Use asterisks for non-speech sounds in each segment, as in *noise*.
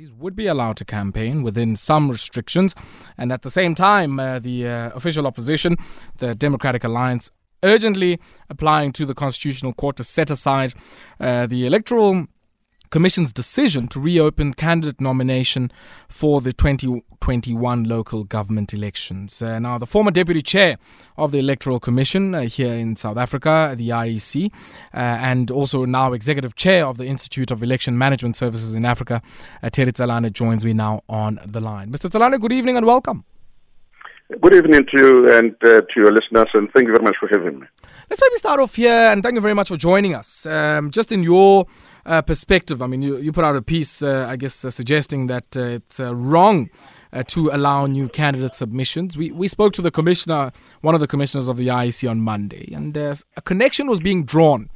parties would be allowed to campaign within some restrictions. And at the same time, uh, the uh, official opposition, the Democratic Alliance, urgently applying to the Constitutional Court to set aside uh, the electoral Commission's decision to reopen candidate nomination for the 2021 local government elections. Uh, now, the former deputy chair of the Electoral Commission uh, here in South Africa, the IEC, uh, and also now executive chair of the Institute of Election Management Services in Africa, uh, Terry Tselane, joins me now on the line. Mr. Tselane, good evening and welcome. Good evening to you and uh, to your listeners, and thank you very much for having me. Let's maybe start off here, and thank you very much for joining us. Um, just in your uh, perspective, I mean, you, you put out a piece, uh, I guess, uh, suggesting that uh, it's uh, wrong to allow new candidate submissions. We, we spoke to the commissioner, one of the commissioners of the IEC on Monday, and a connection was being drawn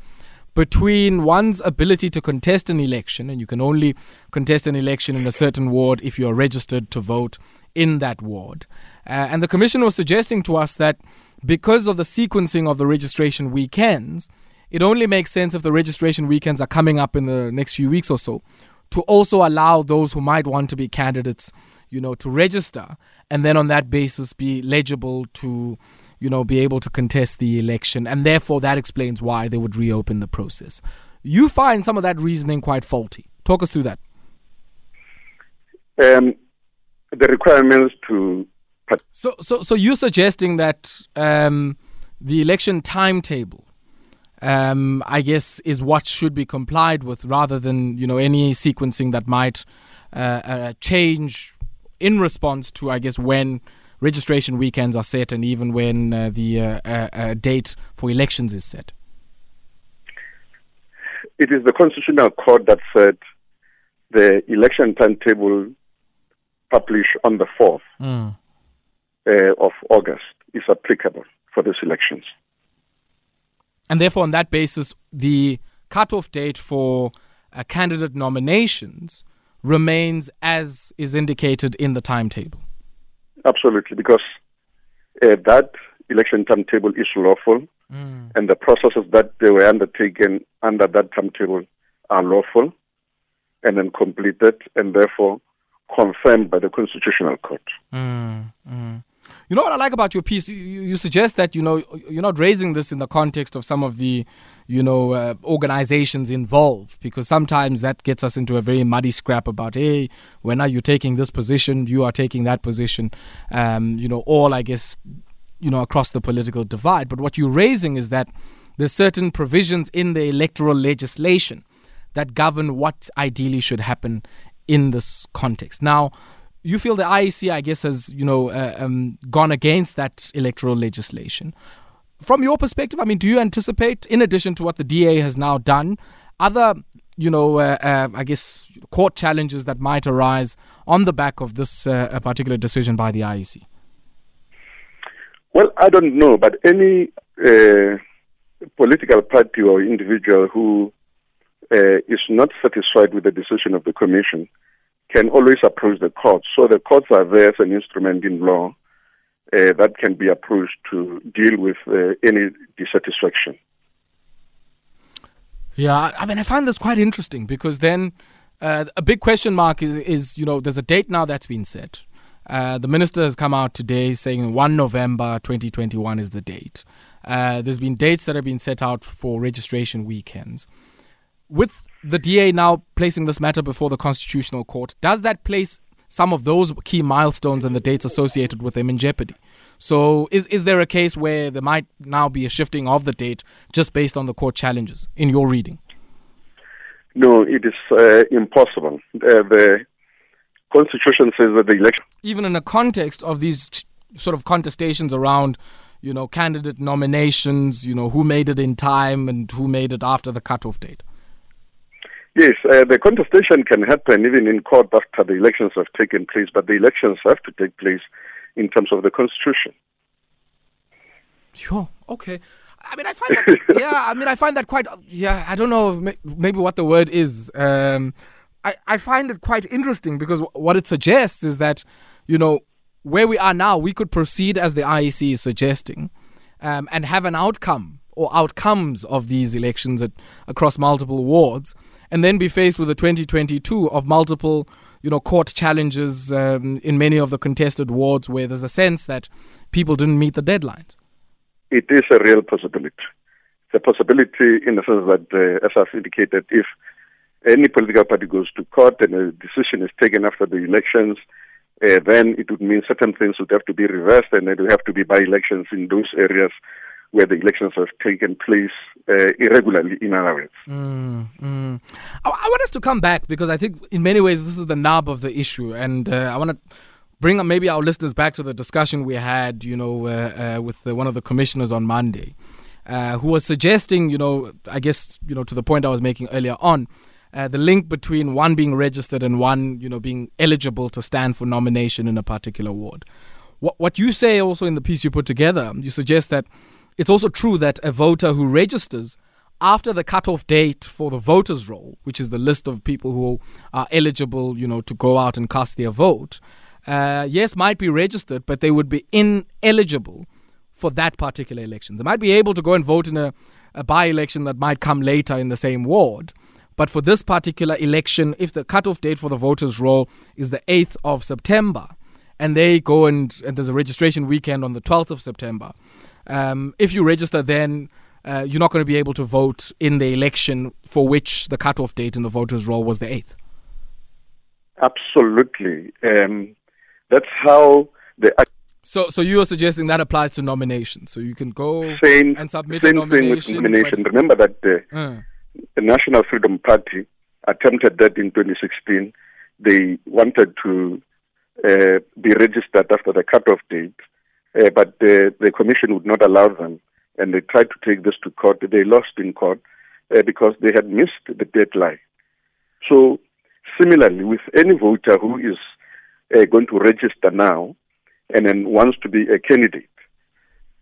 between one's ability to contest an election, and you can only contest an election in a certain ward if you are registered to vote in that ward. and the commission was suggesting to us that because of the sequencing of the registration weekends, it only makes sense if the registration weekends are coming up in the next few weeks or so to also allow those who might want to be candidates, you know, to register and then on that basis be legible to, you know, be able to contest the election. And therefore that explains why they would reopen the process. You find some of that reasoning quite faulty. Talk us through that. Um, the requirements to. So, so, so you're suggesting that um, the election timetable um, I guess, is what should be complied with rather than, you know, any sequencing that might uh, uh, change in response to, I guess, when registration weekends are set and even when uh, the uh, uh, uh, date for elections is set. It is the Constitutional Court that said the election timetable published on the 4th mm. of August is applicable for these elections. And therefore, on that basis, the cutoff date for uh, candidate nominations remains as is indicated in the timetable. Absolutely, because uh, that election timetable is lawful, mm. and the processes that they were undertaken under that timetable are lawful and then completed, and therefore confirmed by the Constitutional Court. Mm. Mm. You know what I like about your piece? You, you, suggest that you know you're not raising this in the context of some of the, you know, uh, organizations involved because sometimes that gets us into a very muddy scrap about hey, when are you taking this position? You are taking that position. Um, you know, all I guess, you know, across the political divide. But what you're raising is that there's certain provisions in the electoral legislation that govern what ideally should happen in this context. Now you feel the IEC, I guess, has you know uh, um, gone against that electoral legislation. From your perspective, I mean, do you anticipate, in addition to what the DA has now done, other you know, uh, uh, I guess court challenges that might arise on the back of this uh, particular decision by the IEC? Well, I don't know, but any uh, political party or individual who uh, is not satisfied with the decision of the commission can always approach the courts. So the courts are there as an instrument in law uh, that can be approached to deal with uh, any dissatisfaction. Yeah, I mean, I find this quite interesting because then uh, a big question mark is, is, you know, there's a date now that's been set. Uh, the minister has come out today saying 1 November 2021 is the date. Uh, there's been dates that have been set out for registration weekends. With the DA now placing this matter before the Constitutional Court, does that place some of those key milestones and the dates associated with them in jeopardy? So, is is there a case where there might now be a shifting of the date just based on the court challenges in your reading? No, it is uh, impossible. Uh, the Constitution says that the election, even in the context of these sort of contestations around, you know, candidate nominations, you know, who made it in time and who made it after the cutoff date. Yes, uh, the contestation can happen even in court after the elections have taken place, but the elections have to take place in terms of the constitution. Sure. Okay. I mean, I find that. *laughs* yeah. I mean, I find that quite. Yeah. I don't know. Maybe what the word is. Um, I I find it quite interesting because what it suggests is that you know where we are now, we could proceed as the IEC is suggesting, um, and have an outcome or outcomes of these elections at, across multiple wards, and then be faced with a 2022 of multiple, you know, court challenges um, in many of the contested wards where there's a sense that people didn't meet the deadlines? It is a real possibility. It's a possibility in the sense that, uh, as I've indicated, if any political party goes to court and a decision is taken after the elections, uh, then it would mean certain things would have to be reversed and there would have to be by elections in those areas where the elections have taken place uh, irregularly, in words. Mm, mm. I, I, want us to come back because I think, in many ways, this is the nub of the issue. And uh, I want to bring maybe our listeners back to the discussion we had, you know, uh, uh with the, one of the commissioners on Monday, uh, who was suggesting, you know, I guess, you know, to the point I was making earlier on, uh, the link between one being registered and one, you know, being eligible to stand for nomination in a particular ward. What what you say also in the piece you put together, you suggest that it's also true that a voter who registers after the cutoff date for the voters' roll, which is the list of people who are eligible, you know, to go out and cast their vote, uh, yes, might be registered, but they would be ineligible for that particular election. They might be able to go and vote in a, a by election that might come later in the same ward, but for this particular election, if the cutoff date for the voters' roll is the 8th of September, and they go and, and there's a registration weekend on the 12th of September, um, if you register then, uh, you're not going to be able to vote in the election for which the cutoff date in the voters' roll was the 8th. Absolutely. Um, that's how the. So, so you are suggesting that applies to nominations. So you can go same, and submit same a nomination. Thing with nomination. Remember that the, uh. the National Freedom Party attempted that in 2016. They wanted to uh, be registered after the cutoff date uh, but the, the commission would not allow them, and they tried to take this to court. They lost in court uh, because they had missed the deadline. So, similarly, with any voter who is uh, going to register now and then wants to be a candidate,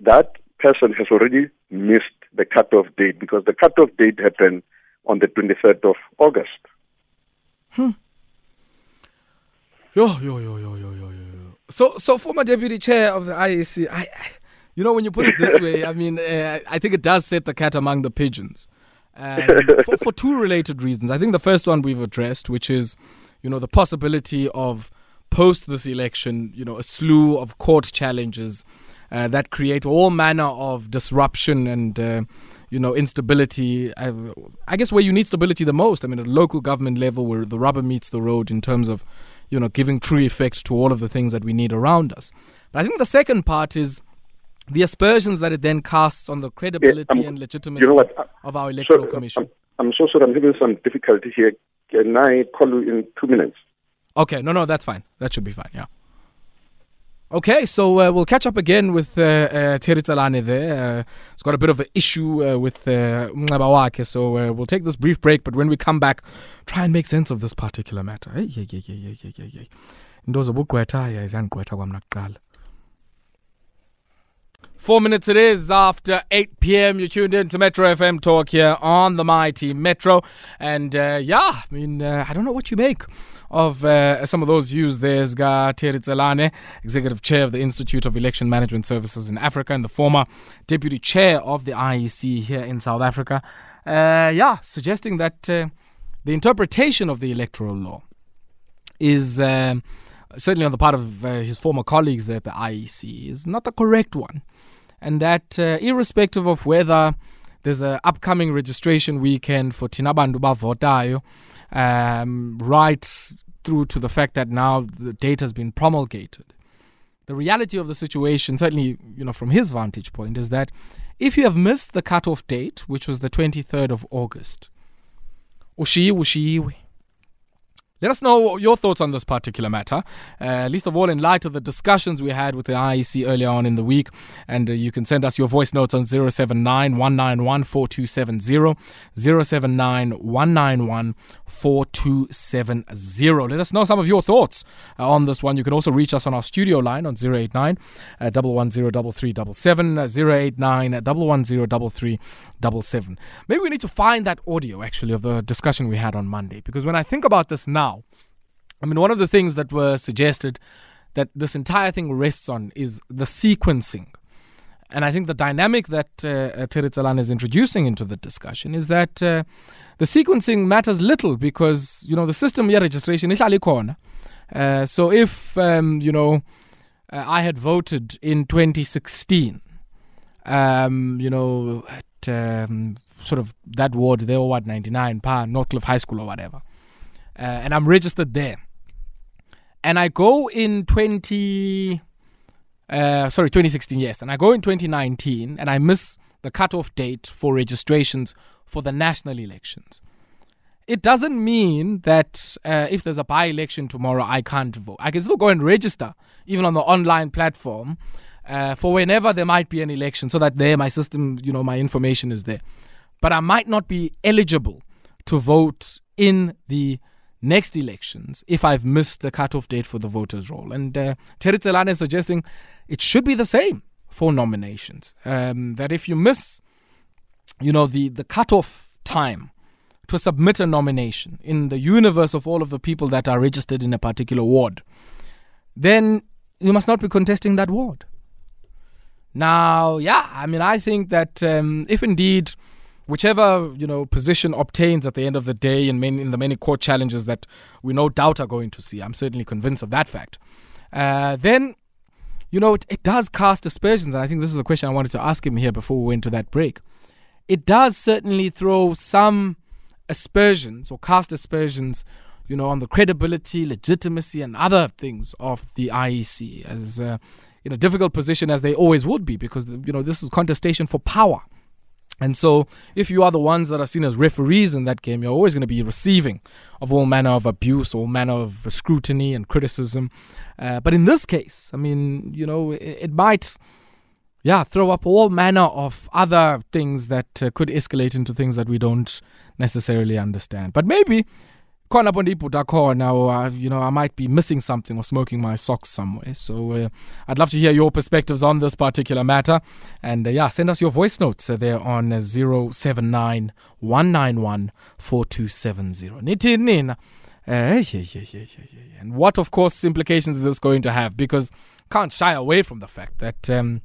that person has already missed the cutoff date because the cutoff date happened on the 23rd of August. Hmm. Yo, yo, yo, yo, yo, yo, yo. So, so former deputy chair of the IEC, I, you know, when you put it this way, I mean, uh, I think it does set the cat among the pigeons. For, for two related reasons. I think the first one we've addressed, which is, you know, the possibility of post this election, you know, a slew of court challenges uh, that create all manner of disruption and, uh, you know, instability. I, I, guess where you need stability the most. I mean, at local government level, where the rubber meets the road in terms of you know, giving true effect to all of the things that we need around us. But I think the second part is the aspersions that it then casts on the credibility yeah, um, and legitimacy you know uh, of our electoral so, commission. I'm, I'm so sorry, I'm having some difficulty here. Can I call you in two minutes? Okay, no, no, that's fine. That should be fine, yeah. Okay, so uh, we'll catch up again with uh, uh, there. Uh, it's got a bit of an issue uh, with uh, so uh, we'll take this brief break, but when we come back, try and make sense of this particular matter. Four minutes it is after 8 p.m. You're tuned in to Metro FM Talk here on the Mighty Metro. And yeah, I mean, I don't know what you make of uh, some of those views. There's Gateri Tselane, Executive Chair of the Institute of Election Management Services in Africa and the former Deputy Chair of the IEC here in South Africa. Uh, yeah, suggesting that uh, the interpretation of the electoral law is um, certainly on the part of uh, his former colleagues at the IEC is not the correct one. And that uh, irrespective of whether there's an upcoming registration weekend for Tinabandu Votayo, um, right through to the fact that now the data has been promulgated. The reality of the situation, certainly, you know, from his vantage point, is that if you have missed the cutoff date, which was the 23rd of August, ushiyiwe ushiyiwe let us know your thoughts on this particular matter, uh, least of all in light of the discussions we had with the IEC earlier on in the week. And uh, you can send us your voice notes on 079 191 4270. 079 191 4270. Let us know some of your thoughts uh, on this one. You can also reach us on our studio line on 089 uh, 110 uh, 089 110 Maybe we need to find that audio actually of the discussion we had on Monday because when I think about this now, now. I mean, one of the things that were suggested that this entire thing rests on is the sequencing. And I think the dynamic that uh, Tselane is introducing into the discussion is that uh, the sequencing matters little because, you know, the system year registration is Uh, so if um, you know, uh, I had voted in 2016, um, you know, at um, sort of that ward there, or what 99 Pa Northcliffe High School or whatever, uh, and I'm registered there, and I go in 20. Uh, sorry, 2016, yes. And I go in 2019 and I miss the cutoff date for registrations for the national elections. It doesn't mean that uh, if there's a by election tomorrow, I can't vote. I can still go and register, even on the online platform, uh, for whenever there might be an election, so that there my system, you know, my information is there. But I might not be eligible to vote in the next elections if I've missed the cutoff date for the voters' roll. And uh, Terry Tselane is suggesting it should be the same for nominations. Um, that if you miss, you know, the, the cutoff time to submit a nomination in the universe of all of the people that are registered in a particular ward, then you must not be contesting that ward. Now, yeah, I mean, I think that um, if indeed whichever you know position obtains at the end of the day in, in the many court challenges that we no doubt are going to see, I'm certainly convinced of that fact. Uh, then you know, it, it does cast aspersions. And I think this is the question I wanted to ask him here before we went to that break. It does certainly throw some aspersions or cast aspersions, you know, on the credibility, legitimacy, and other things of the IEC as uh, in a difficult position as they always would be because, you know, this is contestation for power. And so, if you are the ones that are seen as referees in that game, you're always going to be receiving of all manner of abuse, all manner of scrutiny and criticism. Uh, but in this case, I mean, you know, it, it, might, yeah, throw up all manner of other things that uh, could escalate into things that we don't necessarily understand. But maybe khona bondiputa now uh, you know i might be missing something or smoking my socks somewhere. So uh, i'd love to hear your perspectives on this particular matter. And uh, yeah send us your voice notes uh, there on uh, 079 191 4270 and what of course implications is this going to have? Because can't shy away from the fact that um,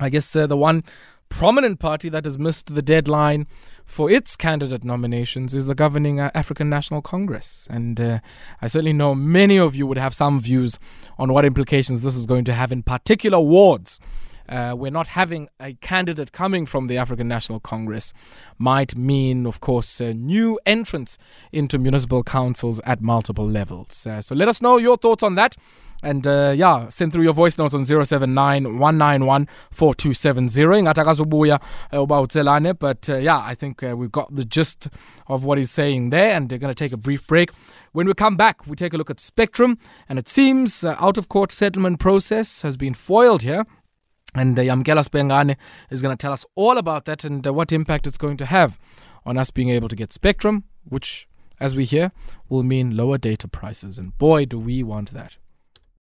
i guess uh, the one prominent party that has missed the deadline for its candidate nominations is the governing uh, African National Congress. And uh, I certainly know many of you would have some views on what implications this is going to have in particular wards. Uh, we're not having a candidate coming from the African National Congress might mean, of course, uh, new entrants into municipal councils at multiple levels. Uh, so let us know your thoughts on that. And uh, yeah, send through your voice notes on 079 191 4270. Uh, but uh, yeah, I think uh, we've got the gist of what he's saying there, and they're going to take a brief break. When we come back, we take a look at Spectrum, and it seems uh, out of court settlement process has been foiled here. And uh, Yamkela Spengane is going to tell us all about that and uh, what impact it's going to have on us being able to get Spectrum, which, as we hear, will mean lower data prices. And boy, do we want that.